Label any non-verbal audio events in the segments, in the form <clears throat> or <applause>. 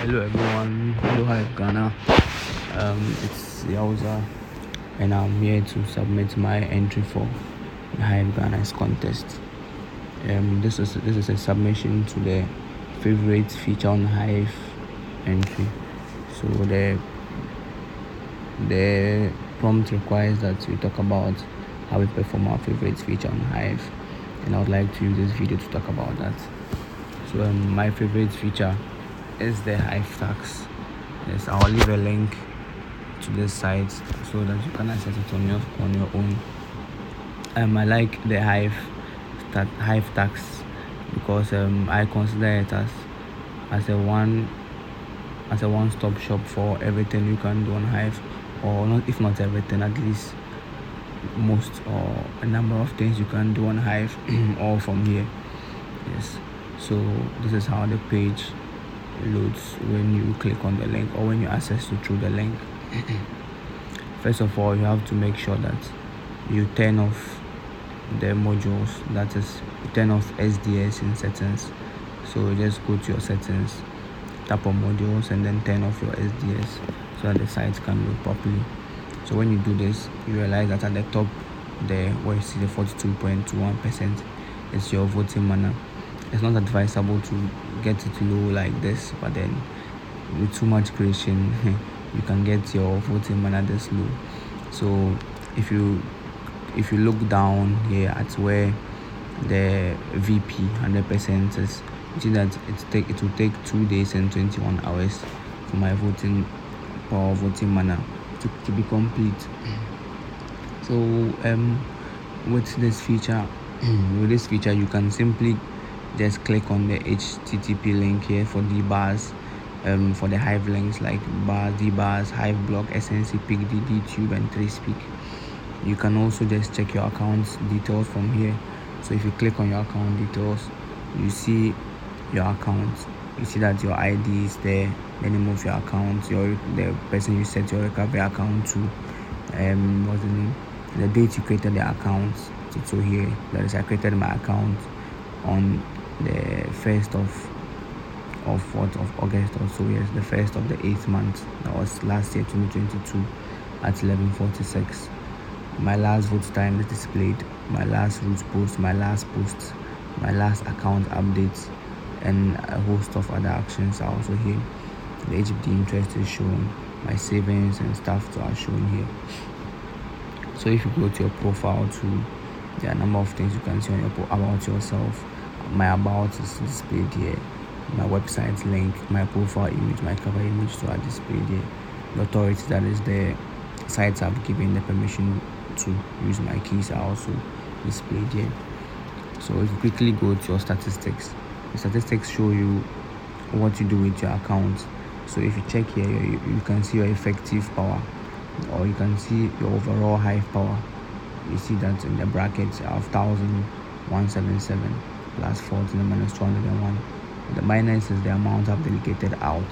Hello everyone, hello Hive Ghana. Um, it's Yahuzah, and I'm here to submit my entry for the Hive Ghana's contest. Um, this is this is a submission to the favorite feature on Hive entry. So the the prompt requires that we talk about how we perform our favorite feature on Hive, and I would like to use this video to talk about that. So um, my favorite feature is the Hivetasks. Yes, I'll leave a link to this site so that you can access it on your on your own. Um, I like the Hive that Hivetasks because um, I consider it as as a one as a one-stop shop for everything you can do on Hive, or not if not everything, at least most or a number of things you can do on Hive, <clears throat> all from here. Yes. So this is how the page loads when you click on the link or when you access it through the link. <clears throat> First of all you have to make sure that you turn off the modules that is turn off sds in settings. So just go to your settings tap on modules and then turn off your sds so that the site can load properly. So when you do this you realize that at the top there where you see the 42.21 percent is your voting mana. It's not advisable to get it low like this but then with too much creation <laughs> you can get your voting mana this low. So if you if you look down here at where the vp 100 percent is you see that it take it will take two days and 21 hours for my voting power voting mana to, to be complete. So um with this feature <clears throat> with this feature you can simply just click on the http link here for the bars um, for the hive links like bar bars hive blog snc pick dd tube and 3speak you can also just check your account details from here. So if you click on your account details you see your account. You see that your id is there the name of your account your the person you set your recovery account to um what's the name? The date you created the account. So here. That is i created my account on the first of of what of August or so yes the first of the eighth month. That was last year 2022 at 11:46 my last vote time is displayed. My last route post my last post my last account updates and a host of other actions are also here. The HBD interest is shown. My savings and stuff are shown here. So if you go to your profile to there are a number of things you can see on your about yourself my about is displayed here my website link my profile image my cover image to are displayed here the authority that is the sites have given the permission to use my keys are also displayed here so if you quickly go to your statistics the statistics show you what you do with your account. So if you check here you, you can see your effective power or you can see your overall hive power. You see that in the brackets of 1177 plus 14 minus 201 the minus is the amount i've delegated out.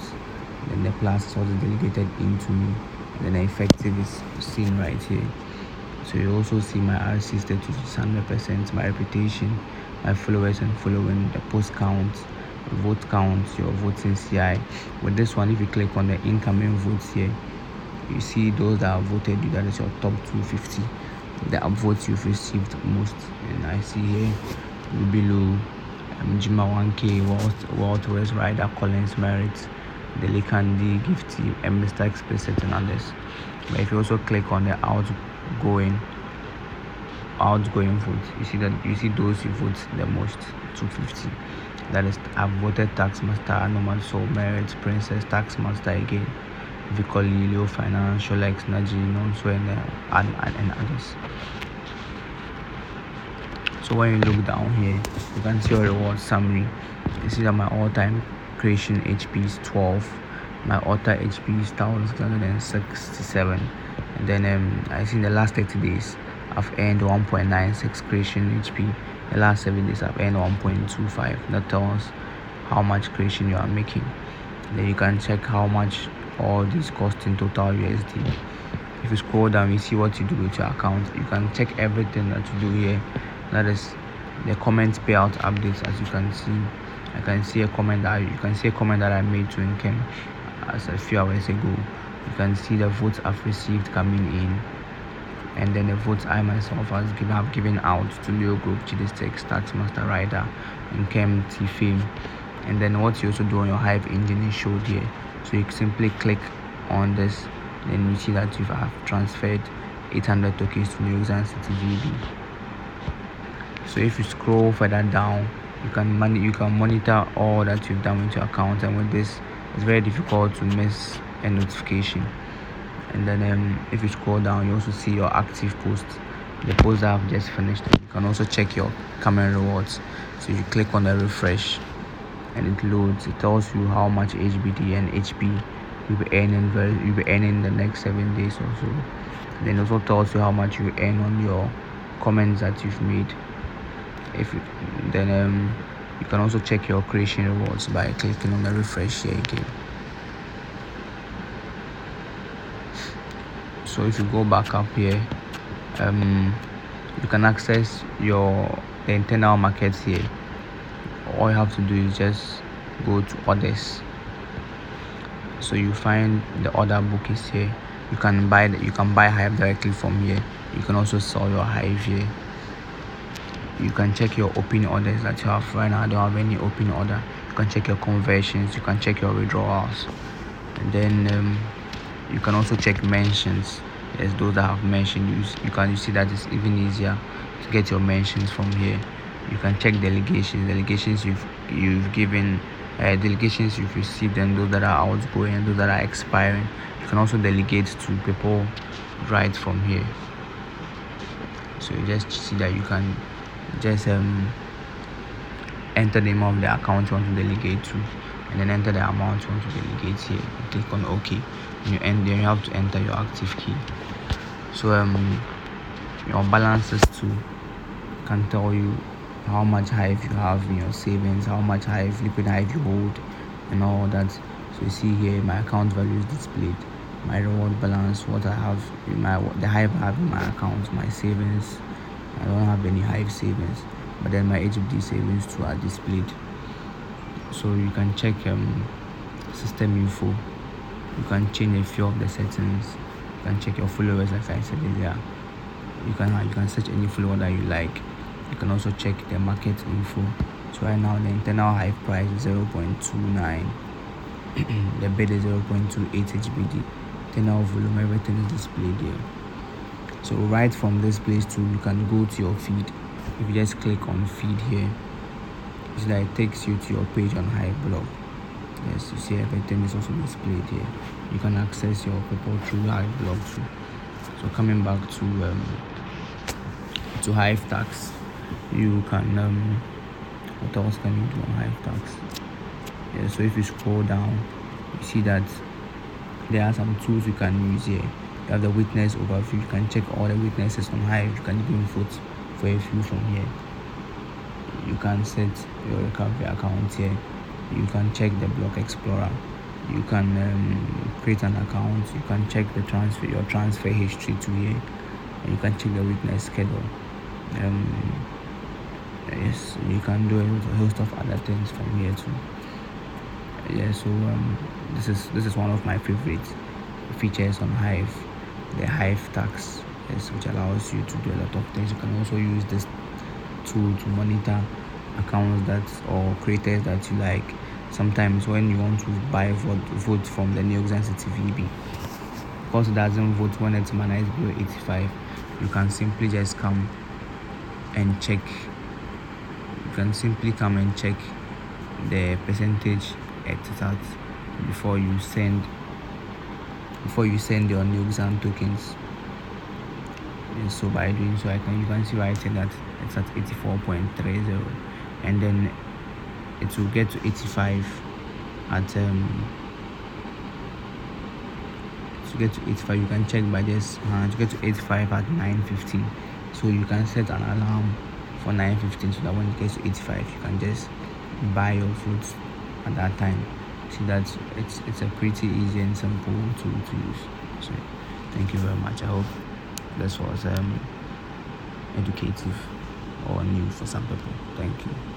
Then the plus is also delegated into me. And then the effective is seen right here. So you also see my rc status is 100 percent my reputation my followers and following the post count vote count your voting ci with this one if you click on the incoming votes here you see those that have voted you that is your top 250 the votes you've received most. And i see here below um, Jima 1K, Walt, Walt West Rider, Collins Merit, Deli Candy, Gifty, and Mr. Explicit and others. But if you also click on the outgoing outgoing vote, you see that you see those who vote the most 250. That is I've voted Taskmaster, Normal Soul, Merit, Princess, Taskmaster again. Vicoli, Leo Financial, X, Naji, Nonso, and, uh, and, and others so when you look down here? You can see your reward summary. See that my all-time creation hp is 12 my author hp is 1667 and then um, i see in the last 30 days i've earned 1.96 creation hp the last seven days i've earned 1.25 that tells how much creation you are making. Then you can check how much all these cost in total usd if you scroll down you see what you do with your account. You can check everything that you do here that is the comment payout updates as you can see I can see a comment that you can see a comment that I made to Nkem as a few hours ago. You can see the votes I've received coming in, and then the votes I myself has given have given out to Leo Group, Chidistic, Tax Master Rider, Nkem T Fame. And then what you also do on your Hive engine is showed here. So you simply click on this, then you see that you have transferred 800 tokens to New York City VB. So if you scroll further down, you can man- you can monitor all that you've done with your account, and with this, it's very difficult to miss a notification. And then um, if you scroll down, you also see your active posts, the posts that have just finished. You can also check your Camera rewards. So you click on the refresh, and it loads. It tells you how much HBD and HP you'll be earning. Very, you'll be earning the next seven days or so. Then it also tells you how much you earn on your comments that you've made if you, then um, you can also check your creation rewards by clicking on the refresh here again so if you go back up here um, you can access your the internal markets here. All you have to do is just go to orders. So you find the order book is here. You can buy you can buy hive directly from here. You can also sell your hive here you can check your open orders that you have right now. I don't have any open order. You can check your conversions. You can check your withdrawals. And then um, you can also check mentions. Yes those that have mentioned. You, you can you see that it's even easier to get your mentions from here. You can check delegations. Delegations you've you've given uh, delegations you've received and those that are outgoing and those that are expiring. You can also delegate to people right from here. So you just see that you can just um, enter the name of the account you want to delegate to. And then enter the amount you want to delegate here. Click on ok. And you end then you have to enter your active key. So um your balances too can tell you how much hive you have in your savings how much hive liquid hive you hold and all that. So you see here my account value is displayed. My reward balance what i have in my the hive i have in my account my savings I don't have any Hive savings, but then my HBD savings too are displayed. So you can check um, system info. You can change a few of the settings. You can check your followers, like I said earlier. You can you can search any follower that you like. You can also check the market info. So right now the internal Hive price is 0.29. <clears throat> the bid is 0.28 HBD. Internal volume, everything is displayed here so right from this place too you can go to your feed. If you just click on feed here it's like takes you to your page on hive blog yes you see everything is also displayed here. You can access your people through hive blog too. So coming back to um to hivetasks you can um what else can you do on hivetasks? Yeah so if you scroll down you see that there are some tools you can use here you have the witness overview. You can check all the witnesses on hive you can even vote for a few from here. You can set your recovery account here. You can check the block explorer. You can um, create an account. You can check the transfer your transfer history to here. You can check the witness schedule. Um, yes you can do a host of other things from here too. Yeah so um, this is this is one of my favorite features on hive the hive tax yes, which allows you to do a lot of things. You can also use this tool to monitor accounts that or creators that you like. Sometimes when you want to buy vote, vote from the New York City VB because it doesn't vote when it's below 85 you can simply just come and check. You can simply come and check the percentage at that before you send before you send your new exam tokens. And so by doing so I can you can see here that it's at 84.30 and then it will get to 85 at um to get to 85 you can check by this uh, to get to 85 at 9:15 so you can set an alarm for 9:15 so that when it gets to 85 you can just buy your fruits at that time see that it's it's a pretty easy and simple tool to use. So thank you very much. I hope this was um educative or new for some people. Thank you